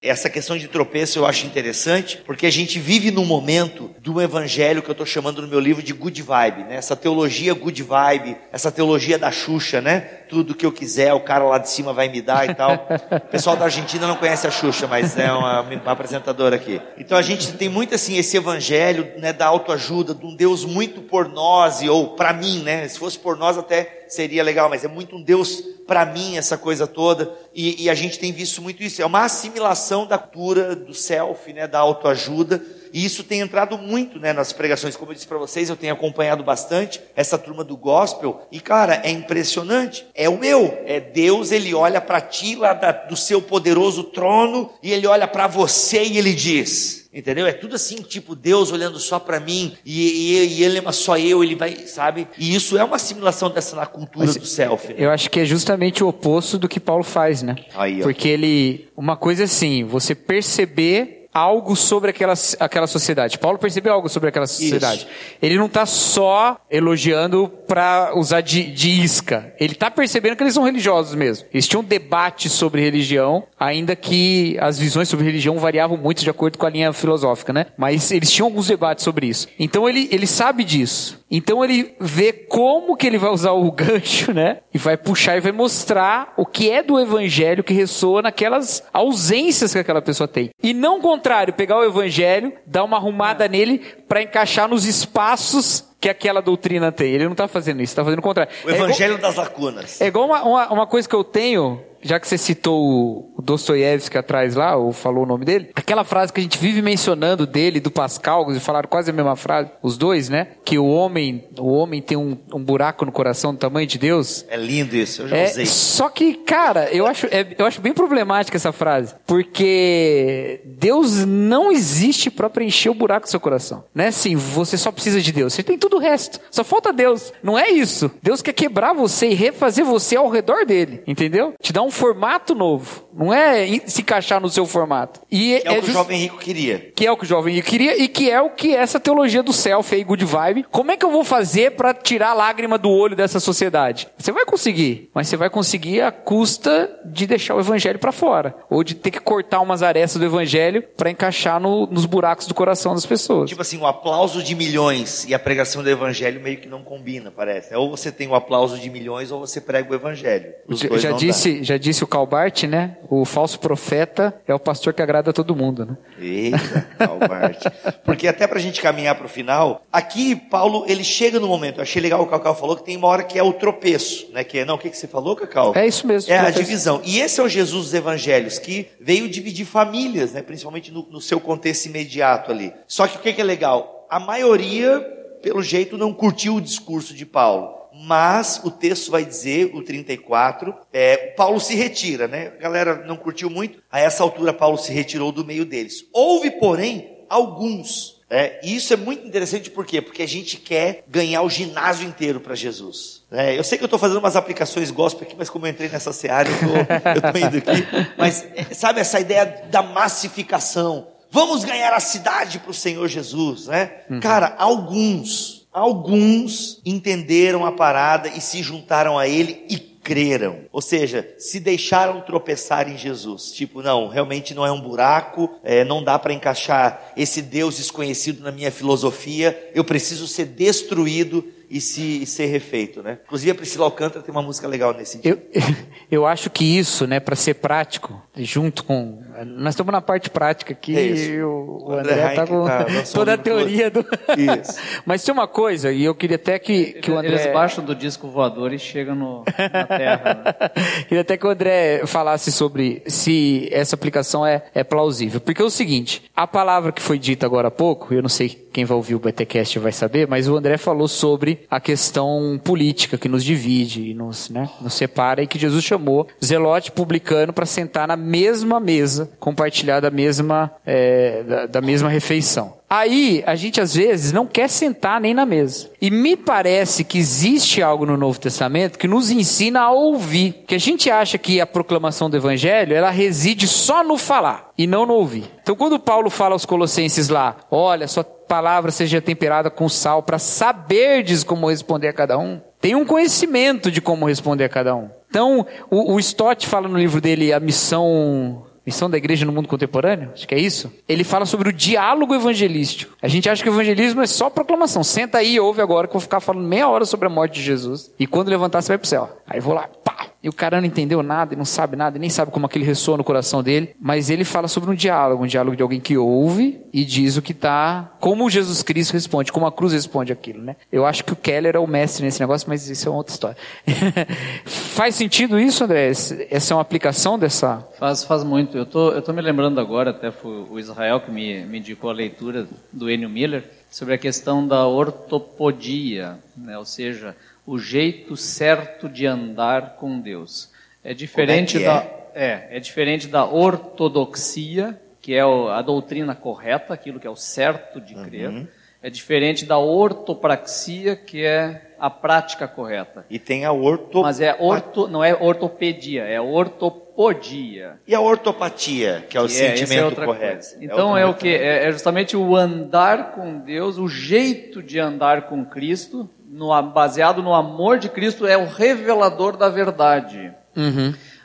Essa questão de tropeço eu acho interessante, porque a gente vive num momento do evangelho que eu estou chamando no meu livro de good vibe, né? Essa teologia good vibe, essa teologia da Xuxa, né? Tudo que eu quiser, o cara lá de cima vai me dar e tal. O pessoal da Argentina não conhece a Xuxa, mas é uma, uma apresentadora aqui. Então a gente tem muito assim esse evangelho, né, da autoajuda, de um Deus muito por nós, ou para mim, né? Se fosse por nós até seria legal, mas é muito um Deus para mim essa coisa toda. E, e, a gente tem visto muito isso. É uma assimilação da cultura do self, né, da autoajuda. E isso tem entrado muito né, nas pregações. Como eu disse para vocês, eu tenho acompanhado bastante essa turma do gospel. E, cara, é impressionante. É o meu. É Deus, ele olha para ti lá da, do seu poderoso trono e ele olha para você e ele diz: Entendeu? É tudo assim, tipo Deus olhando só para mim e, e, e, ele ama só eu, ele vai, sabe? E isso é uma assimilação dessa na cultura Mas do self. Né? Eu acho que é justamente o oposto do que Paulo faz, né? Aí, Porque ele, uma coisa assim, você perceber algo sobre aquela, aquela sociedade. Paulo percebeu algo sobre aquela sociedade. Isso. Ele não está só elogiando para usar de, de, isca. Ele está percebendo que eles são religiosos mesmo. Eles tinham um debate sobre religião, ainda que as visões sobre religião variavam muito de acordo com a linha filosófica, né? Mas eles tinham alguns debates sobre isso. Então ele, ele sabe disso. Então ele vê como que ele vai usar o *laughs* gancho, né? E vai puxar e vai mostrar o que é do evangelho que ressoa naquelas ausências que aquela pessoa tem. E não contrário, pegar o evangelho, dar uma arrumada nele para encaixar nos espaços que aquela doutrina tem. Ele não está fazendo isso, está fazendo o contrário. O evangelho é igual, das lacunas. É igual uma, uma, uma coisa que eu tenho já que você citou o Dostoiévski atrás lá, ou falou o nome dele, aquela frase que a gente vive mencionando dele, do Pascal, e falaram quase a mesma frase, os dois, né? Que o homem, o homem tem um, um buraco no coração do tamanho de Deus. É lindo isso, eu já é, usei. Só que, cara, eu acho, é, eu acho bem problemática essa frase, porque Deus não existe para preencher o buraco do seu coração. Não é assim, você só precisa de Deus, você tem tudo o resto, só falta Deus. Não é isso. Deus quer quebrar você e refazer você ao redor dele, entendeu? Te dá um formato novo. Não é se encaixar no seu formato. E que é, é, o que o jovem rico queria. Que é o que o jovem rico queria e que é o que essa teologia do self aí, good vibe. Como é que eu vou fazer para tirar a lágrima do olho dessa sociedade? Você vai conseguir, mas você vai conseguir a custa de deixar o evangelho para fora. Ou de ter que cortar umas arestas do evangelho para encaixar no, nos buracos do coração das pessoas. Tipo assim, o aplauso de milhões e a pregação do evangelho meio que não combina, parece. Ou você tem o aplauso de milhões ou você prega o evangelho. Os já, já disse, já disse o Calbart, né? O falso profeta é o pastor que agrada a todo mundo, né? Eita, Calbart. Porque até para a gente caminhar para o final, aqui Paulo ele chega no momento. Eu achei legal o que o Cacau falou que tem uma hora que é o tropeço, né? Que é, não, o que, que você falou, Cacau? É isso mesmo. É a divisão. E esse é o Jesus dos Evangelhos que veio dividir famílias, né? Principalmente no, no seu contexto imediato ali. Só que o que, que é legal? A maioria, pelo jeito, não curtiu o discurso de Paulo mas o texto vai dizer, o 34, é, Paulo se retira, né? A galera não curtiu muito, a essa altura Paulo se retirou do meio deles. Houve, porém, alguns. É, e isso é muito interessante por quê? Porque a gente quer ganhar o ginásio inteiro para Jesus. É, eu sei que eu estou fazendo umas aplicações gospel aqui, mas como eu entrei nessa seara, eu *laughs* estou indo aqui. Mas é, sabe essa ideia da massificação? Vamos ganhar a cidade para o Senhor Jesus, né? Uhum. Cara, alguns Alguns entenderam a parada e se juntaram a ele e creram. Ou seja, se deixaram tropeçar em Jesus. Tipo, não, realmente não é um buraco, é, não dá para encaixar esse Deus desconhecido na minha filosofia, eu preciso ser destruído e, se, e ser refeito, né? Inclusive a Priscila Alcântara tem uma música legal nesse sentido. Eu, *laughs* eu acho que isso, né, para ser prático, junto com nós estamos na parte prática aqui é e o, o André está com tá, toda a teoria do. *laughs* Isso. *laughs* Mas tem uma coisa, e eu queria até que, que o André. Eles baixam do disco voador e chegam no, na Terra. Né? queria até que o André falasse sobre se essa aplicação é, é plausível. Porque é o seguinte: a palavra que foi dita agora há pouco, eu não sei quem vai ouvir o BTcast vai saber, mas o André falou sobre a questão política que nos divide e nos, né, nos separa e que Jesus chamou zelote publicano para sentar na mesma mesa, compartilhar da mesma, é, da, da mesma refeição. Aí, a gente às vezes não quer sentar nem na mesa. E me parece que existe algo no Novo Testamento que nos ensina a ouvir. Que a gente acha que a proclamação do Evangelho, ela reside só no falar e não no ouvir. Então, quando Paulo fala aos Colossenses lá, olha, sua palavra seja temperada com sal para saberdes como responder a cada um, tem um conhecimento de como responder a cada um. Então, o, o Stott fala no livro dele, A Missão Missão da igreja no mundo contemporâneo, acho que é isso. Ele fala sobre o diálogo evangelístico. A gente acha que o evangelismo é só proclamação. Senta aí e ouve agora que eu vou ficar falando meia hora sobre a morte de Jesus. E quando levantar, você vai pro céu. Aí eu vou lá, pá! E o cara não entendeu nada, não sabe nada, nem sabe como aquele ressoa no coração dele. Mas ele fala sobre um diálogo, um diálogo de alguém que ouve e diz o que tá, como Jesus Cristo responde, como a cruz responde aquilo, né? Eu acho que o Keller é o mestre nesse negócio, mas isso é outra história. *laughs* Faz sentido isso, André? Essa é uma aplicação dessa. Faz, faz muito. Eu tô, eu tô me lembrando agora, até foi o Israel que me, me indicou a leitura do Enio Miller, sobre a questão da ortopodia, né? ou seja, o jeito certo de andar com Deus. É diferente é da que é, é diferente da ortodoxia, que é a doutrina correta, aquilo que é o certo de crer. É diferente da ortopraxia, que é a prática correta. E tem a orto... Mas é orto, não é ortopedia, é ortopodia. E a ortopatia, que é o Que é- essa sentimento é outra correto. coisa. Então é, o que? É, é justamente o andar com Deus, o jeito de andar com Cristo, no, baseado no amor de Cristo, é o revelador da verdade.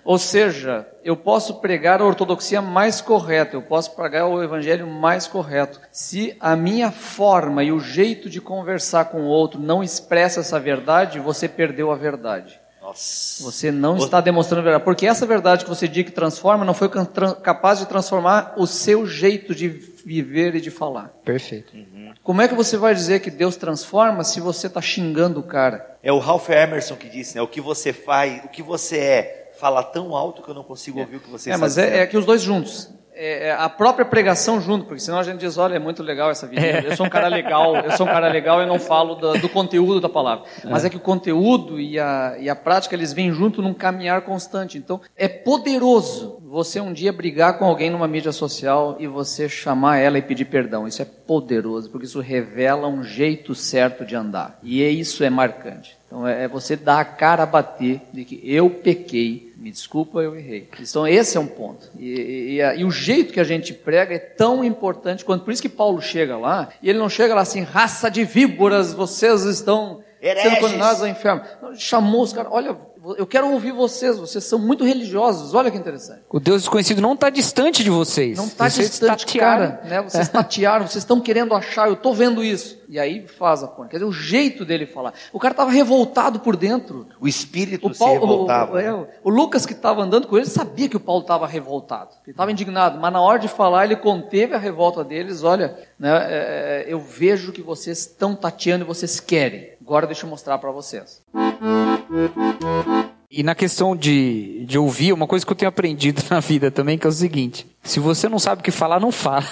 Ou seja, eu posso pregar a ortodoxia mais correta, eu posso pregar o evangelho mais correto. Se a minha forma e o jeito de conversar com o outro não expressa essa verdade, você perdeu a verdade. Nossa. Você não está demonstrando a verdade. Porque essa verdade que você diz que transforma não foi capaz de transformar o seu jeito de viver e de falar. Perfeito. Como é que você vai dizer que Deus transforma se você está xingando o cara? É o Ralph Emerson que disse, né? O que você faz, o que você é, fala tão alto que eu não consigo ouvir o que você É, está mas é, dizendo. é que os dois juntos. É, é a própria pregação junto, porque senão a gente diz, olha, é muito legal essa vida. Eu sou um cara legal, eu sou um cara legal e não falo do, do conteúdo da palavra. Mas é que o conteúdo e a, e a prática, eles vêm junto num caminhar constante. Então, é poderoso você um dia brigar com alguém numa mídia social e você chamar ela e pedir perdão. Isso é poderoso, porque isso revela um jeito certo de andar. E é- isso é marcante. Então, é é você dar a cara a bater de que eu pequei, me desculpa, eu errei. Então, esse é um ponto. E, e- e e o jeito que a gente prega é tão importante quanto. Por isso que Paulo chega lá, e ele não chega lá assim, raça de víboras, vocês estão Hereges. sendo condenados ao inferno. Chamou os caras, olha, eu quero ouvir vocês, vocês são muito religiosos, olha que interessante. O Deus desconhecido não está distante de vocês. Não está distante, tatearam. cara. Né? Vocês tatearam, vocês estão querendo achar, eu estou vendo isso. E aí faz a ponte. Quer dizer, o jeito dele falar. O cara estava revoltado por dentro. O espírito O, se Paulo, revoltava. o, é, o Lucas que estava andando com ele sabia que o Paulo estava revoltado. Ele estava indignado, mas na hora de falar ele conteve a revolta deles. Olha, né, é, eu vejo que vocês estão tateando e vocês querem. Agora deixa eu mostrar para vocês. E na questão de, de ouvir, uma coisa que eu tenho aprendido *laughs* na vida também, que é o seguinte: se você não sabe o que falar, não fala.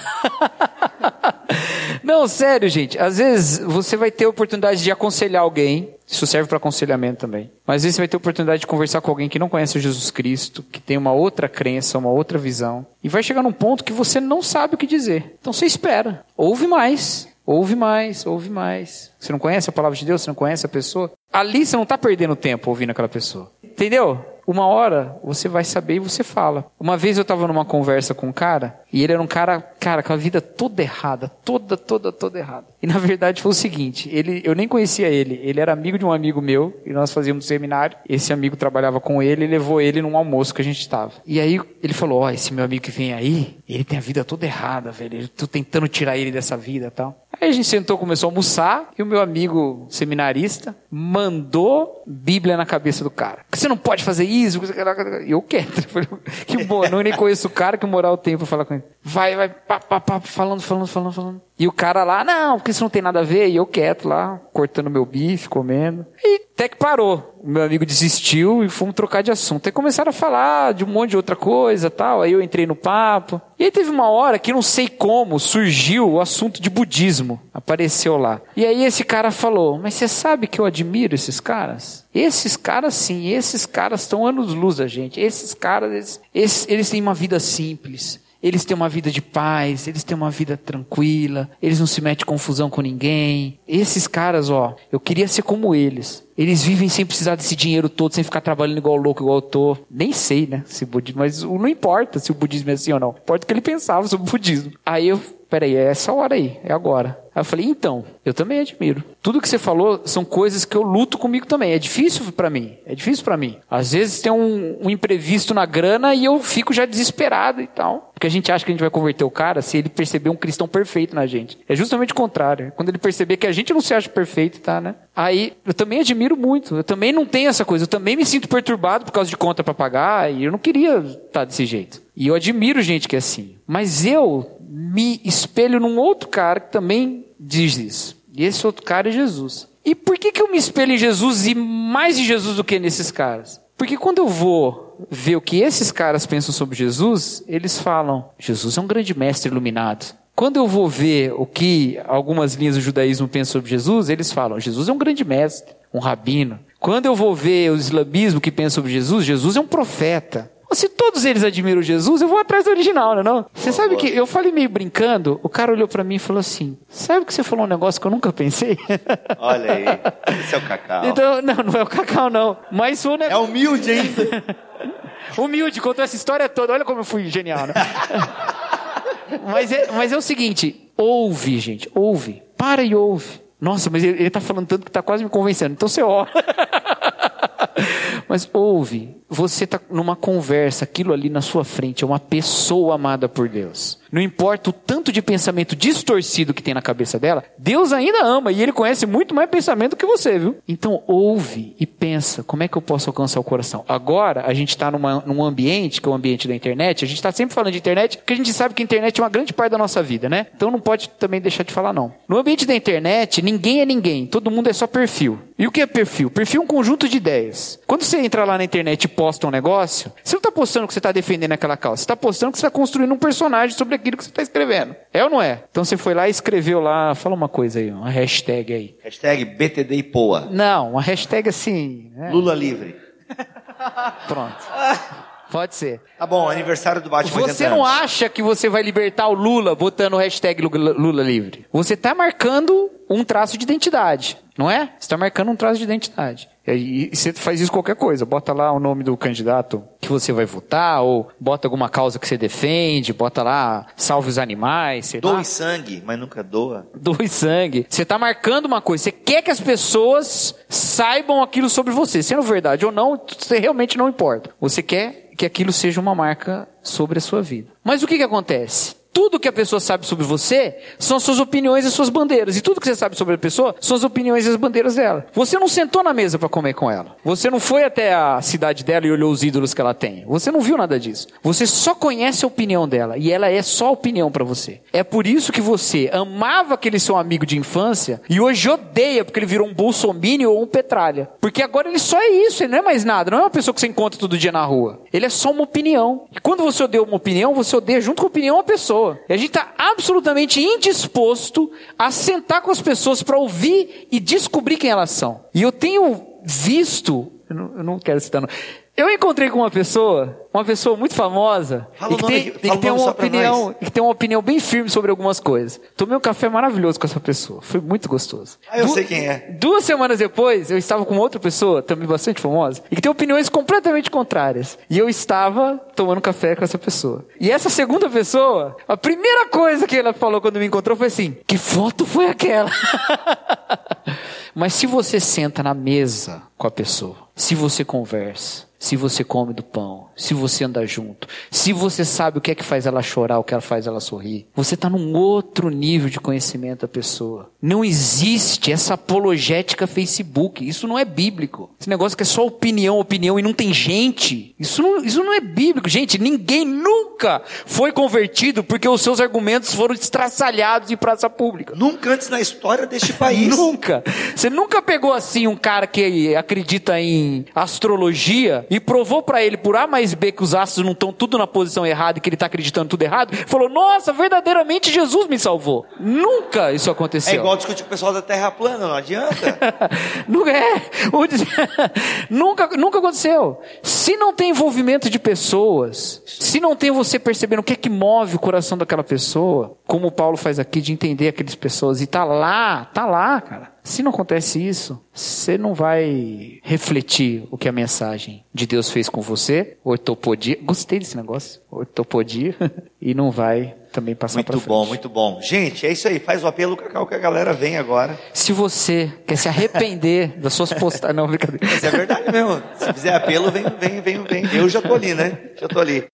*laughs* não, sério, gente. Às vezes você vai ter a oportunidade de aconselhar alguém, isso serve para aconselhamento também. Mas às vezes você vai ter a oportunidade de conversar com alguém que não conhece Jesus Cristo, que tem uma outra crença, uma outra visão, e vai chegar num ponto que você não sabe o que dizer. Então você espera, ouve mais. Ouve mais, ouve mais. Você não conhece a palavra de Deus, você não conhece a pessoa. Ali você não está perdendo tempo ouvindo aquela pessoa. Entendeu? Uma hora você vai saber e você fala. Uma vez eu estava numa conversa com um cara, e ele era um cara, cara, com a vida toda errada, toda, toda, toda errada. E na verdade foi o seguinte, ele, eu nem conhecia ele, ele era amigo de um amigo meu, e nós fazíamos seminário, esse amigo trabalhava com ele e levou ele num almoço que a gente estava. E aí ele falou, ó, esse meu amigo que vem aí, ele tem a vida toda errada, velho, eu tô tentando tirar ele dessa vida tal. Aí a gente sentou, começou a almoçar, e o meu amigo seminarista mandou Bíblia na cabeça do cara. Você não pode fazer isso, e eu. *laughs* Eu falei, Que bom, não nem conheço o cara, que moral tem pra falar com ele. Vai, vai, pá, pá, pá, falando, falando, falando, falando. E o cara lá, não, porque isso não tem nada a ver, e eu quieto lá, cortando meu bife, comendo. E até que parou. O meu amigo desistiu e fomos trocar de assunto. Aí começaram a falar de um monte de outra coisa tal. Aí eu entrei no papo. E aí teve uma hora que não sei como surgiu o assunto de budismo. Apareceu lá. E aí esse cara falou: Mas você sabe que eu admiro esses caras? Esses caras sim, esses caras estão anos-luz da gente. Esses caras, eles, esses- eles têm uma vida simples. Eles têm uma vida de paz, eles têm uma vida tranquila, eles não se metem em confusão com ninguém. Esses caras, ó, eu queria ser como eles. Eles vivem sem precisar desse dinheiro todo, sem ficar trabalhando igual louco, igual eu tô. Nem sei, né? Se budismo, mas não importa se o budismo é assim ou não. Importa o que ele pensava sobre o budismo. Aí eu, peraí, é essa hora aí, é agora. Aí eu falei, então, eu também admiro. Tudo que você falou são coisas que eu luto comigo também. É difícil para mim. É difícil para mim. Às vezes tem um, um, imprevisto na grana e eu fico já desesperado e tal. Porque a gente acha que a gente vai converter o cara se ele perceber um cristão perfeito na gente. É justamente o contrário. Quando ele perceber que a gente não se acha perfeito, tá, né? Aí eu também admiro muito. Eu também não tenho essa coisa. Eu também me sinto perturbado por causa de conta para pagar e eu não queria estar desse jeito. E eu admiro gente que é assim. Mas eu me espelho num outro cara que também diz isso. E esse outro cara é Jesus. E por que, que eu me espelho em Jesus e mais em Jesus do que nesses caras? Porque quando eu vou ver o que esses caras pensam sobre Jesus, eles falam: Jesus é um grande mestre iluminado. Quando eu vou ver o que algumas linhas do judaísmo pensam sobre Jesus, eles falam: Jesus é um grande mestre, um rabino. Quando eu vou ver o islamismo que pensa sobre Jesus, Jesus é um profeta. Se todos eles admiram Jesus, eu vou atrás do original, não é não? Você sabe que eu falei meio brincando, o cara olhou para mim e falou assim: Sabe que você falou um negócio que eu nunca pensei? *laughs* Olha aí, esse é o cacau. Então, não, não é o cacau, não. Mas foi um negócio. É humilde ainda. *laughs* humilde, contou essa história toda. Olha como eu fui genial, né? *laughs* mas, é, mas é o seguinte: ouve, gente, ouve. Para e ouve. Nossa, mas ele, ele tá falando tanto que tá quase me convencendo. Então você ora. *laughs* mas ouve, você está numa conversa, aquilo ali na sua frente é uma pessoa amada por Deus. Não importa o tanto de pensamento distorcido que tem na cabeça dela, Deus ainda ama e Ele conhece muito mais pensamento que você, viu? Então ouve e pensa, como é que eu posso alcançar o coração? Agora a gente está num ambiente, que é o ambiente da internet, a gente está sempre falando de internet, porque a gente sabe que a internet é uma grande parte da nossa vida, né? Então não pode também deixar de falar não. No ambiente da internet, ninguém é ninguém, todo mundo é só perfil. E o que é perfil? Perfil é um conjunto de ideias. Quando você entra lá na internet posta um negócio, você não está postando que você está defendendo aquela causa, você está postando que você está construindo um personagem sobre aquilo que você está escrevendo. É ou não é? Então você foi lá e escreveu lá, fala uma coisa aí, uma hashtag aí. Hashtag BTD. Não, uma hashtag assim. Né? Lula livre. *laughs* Pronto. Pode ser. Tá bom, aniversário do Batman. Você não acha que você vai libertar o Lula botando o hashtag Lula livre? Você está marcando um traço de identidade, não é? Você está marcando um traço de identidade. E, você faz isso qualquer coisa. Bota lá o nome do candidato que você vai votar, ou bota alguma causa que você defende, bota lá salve os animais, sei Doe lá. sangue, mas nunca doa. Doe sangue. Você está marcando uma coisa. Você quer que as pessoas saibam aquilo sobre você. Sendo verdade ou não, você realmente não importa. Você quer que aquilo seja uma marca sobre a sua vida. Mas o que, que acontece? Tudo que a pessoa sabe sobre você são suas opiniões e suas bandeiras. E tudo que você sabe sobre a pessoa são as opiniões e as bandeiras dela. Você não sentou na mesa para comer com ela. Você não foi até a cidade dela e olhou os ídolos que ela tem. Você não viu nada disso. Você só conhece a opinião dela e ela é só opinião para você. É por isso que você amava aquele seu amigo de infância e hoje odeia porque ele virou um bolsominion ou um petralha. Porque agora ele só é isso, ele não é mais nada. Não é uma pessoa que você encontra todo dia na rua. Ele é só uma opinião. E quando você odeia uma opinião, você odeia junto com a opinião a pessoa pessoa. E a gente está absolutamente indisposto a sentar com as pessoas para ouvir e descobrir quem elas são. E eu tenho visto, eu não, eu não quero citar, não. Eu encontrei com uma pessoa, uma pessoa muito famosa, fala e que, tem, e que tem uma opinião, que tem uma opinião bem firme sobre algumas coisas. Tomei um café maravilhoso com essa pessoa, foi muito gostoso. Ah, eu du sei quem é. Duas semanas depois, eu estava com outra pessoa, também bastante famosa, e que tem opiniões completamente contrárias. E eu estava tomando café com essa pessoa. E essa segunda pessoa, a primeira coisa que ela falou quando me encontrou foi assim: "Que foto foi aquela?" *laughs* Mas se você senta na mesa com a pessoa, se você conversa, se você come do pão, se você anda junto, se você sabe o que é que faz ela chorar, o que ela faz ela sorrir, você está num outro nível de conhecimento da pessoa. Não existe essa apologética Facebook. Isso não é bíblico. Esse negócio que é só opinião, opinião e não tem gente. Isso não, isso não é bíblico. Gente, ninguém nunca foi convertido porque os seus argumentos foram estraçalhados em praça pública. Nunca antes na história deste país. *laughs* nunca. Você nunca pegou assim um cara que acredita em astrologia e provou para ele por A mais B que os astros não estão tudo na posição errada e que ele está acreditando tudo errado. Falou: Nossa, verdadeiramente Jesus me salvou. Nunca isso aconteceu. É igual discutir com o pessoal da Terra plana, não adianta. *laughs* não é. *laughs* nunca, nunca aconteceu. Se não tem envolvimento de pessoas, se não tem você você percebendo o que é que move o coração daquela pessoa, como o Paulo faz aqui, de entender aquelas pessoas, e tá lá, tá lá, cara. Se não acontece isso, você não vai refletir o que a mensagem de Deus fez com você, ortopodia, gostei desse negócio, ortopodia, *laughs* e não vai também passar para Muito frente. bom, muito bom. Gente, é isso aí. Faz o apelo, Cacau, que a galera vem agora. Se você quer se arrepender *laughs* das suas postagens, não, brincadeira. Mas é verdade mesmo. Se fizer apelo, vem, vem, vem, vem. Eu já tô ali, né? Já tô ali.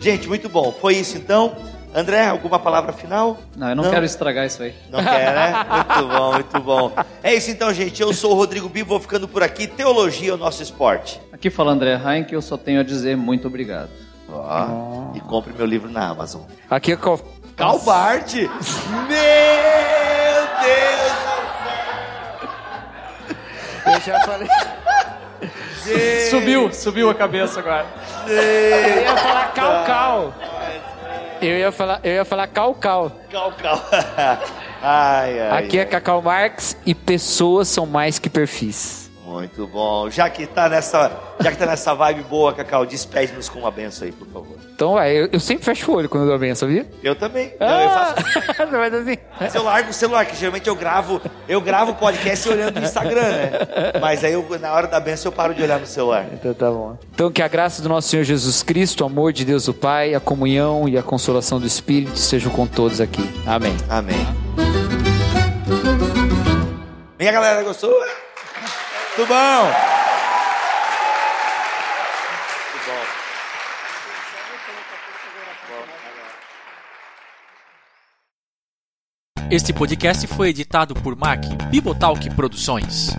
Gente, muito bom. Foi isso então. André, alguma palavra final? Não, eu não, quero estragar isso aí. Não quer, né? Muito bom, muito bom. É isso então, gente. Eu sou o Rodrigo Bibo, vou ficando por aqui. Teologia é o nosso esporte. Aqui fala André Heinck, eu só tenho a dizer muito obrigado. Ó, E compre meu livro na Amazon. Aqui é. Calbart! Meu Deus! Eu já falei. Subiu, subiu a cabeça agora. Eu ia falar cal-cal. Eu ia falar, eu ia falar cal-cal. Cal, cal. *laughs* Ai, ai. Aqui é Cacau Marx e pessoas são mais que perfis. Muito bom. Já que tá nessa, já que tá nessa vibe boa, Cacau, despede-nos com uma benção aí, por favor. Então, vai, eu, eu sempre fecho o olho quando eu dou a benção, sabia? Eu também. Não, eu faço *laughs* Você faz assim. Mas eu largo o celular, que geralmente eu gravo, eu gravo o podcast olhando no Instagram, né? Mas aí eu, na hora da benção eu paro de olhar no celular. Então tá bom. Então que a graça do nosso Senhor Jesus Cristo, o amor de Deus o Pai, a comunhão e a consolação do Espírito sejam com todos aqui. Amém. Amém. Minha galera, gostou? Bom. Este podcast foi editado por Mac Bibotalk Produções.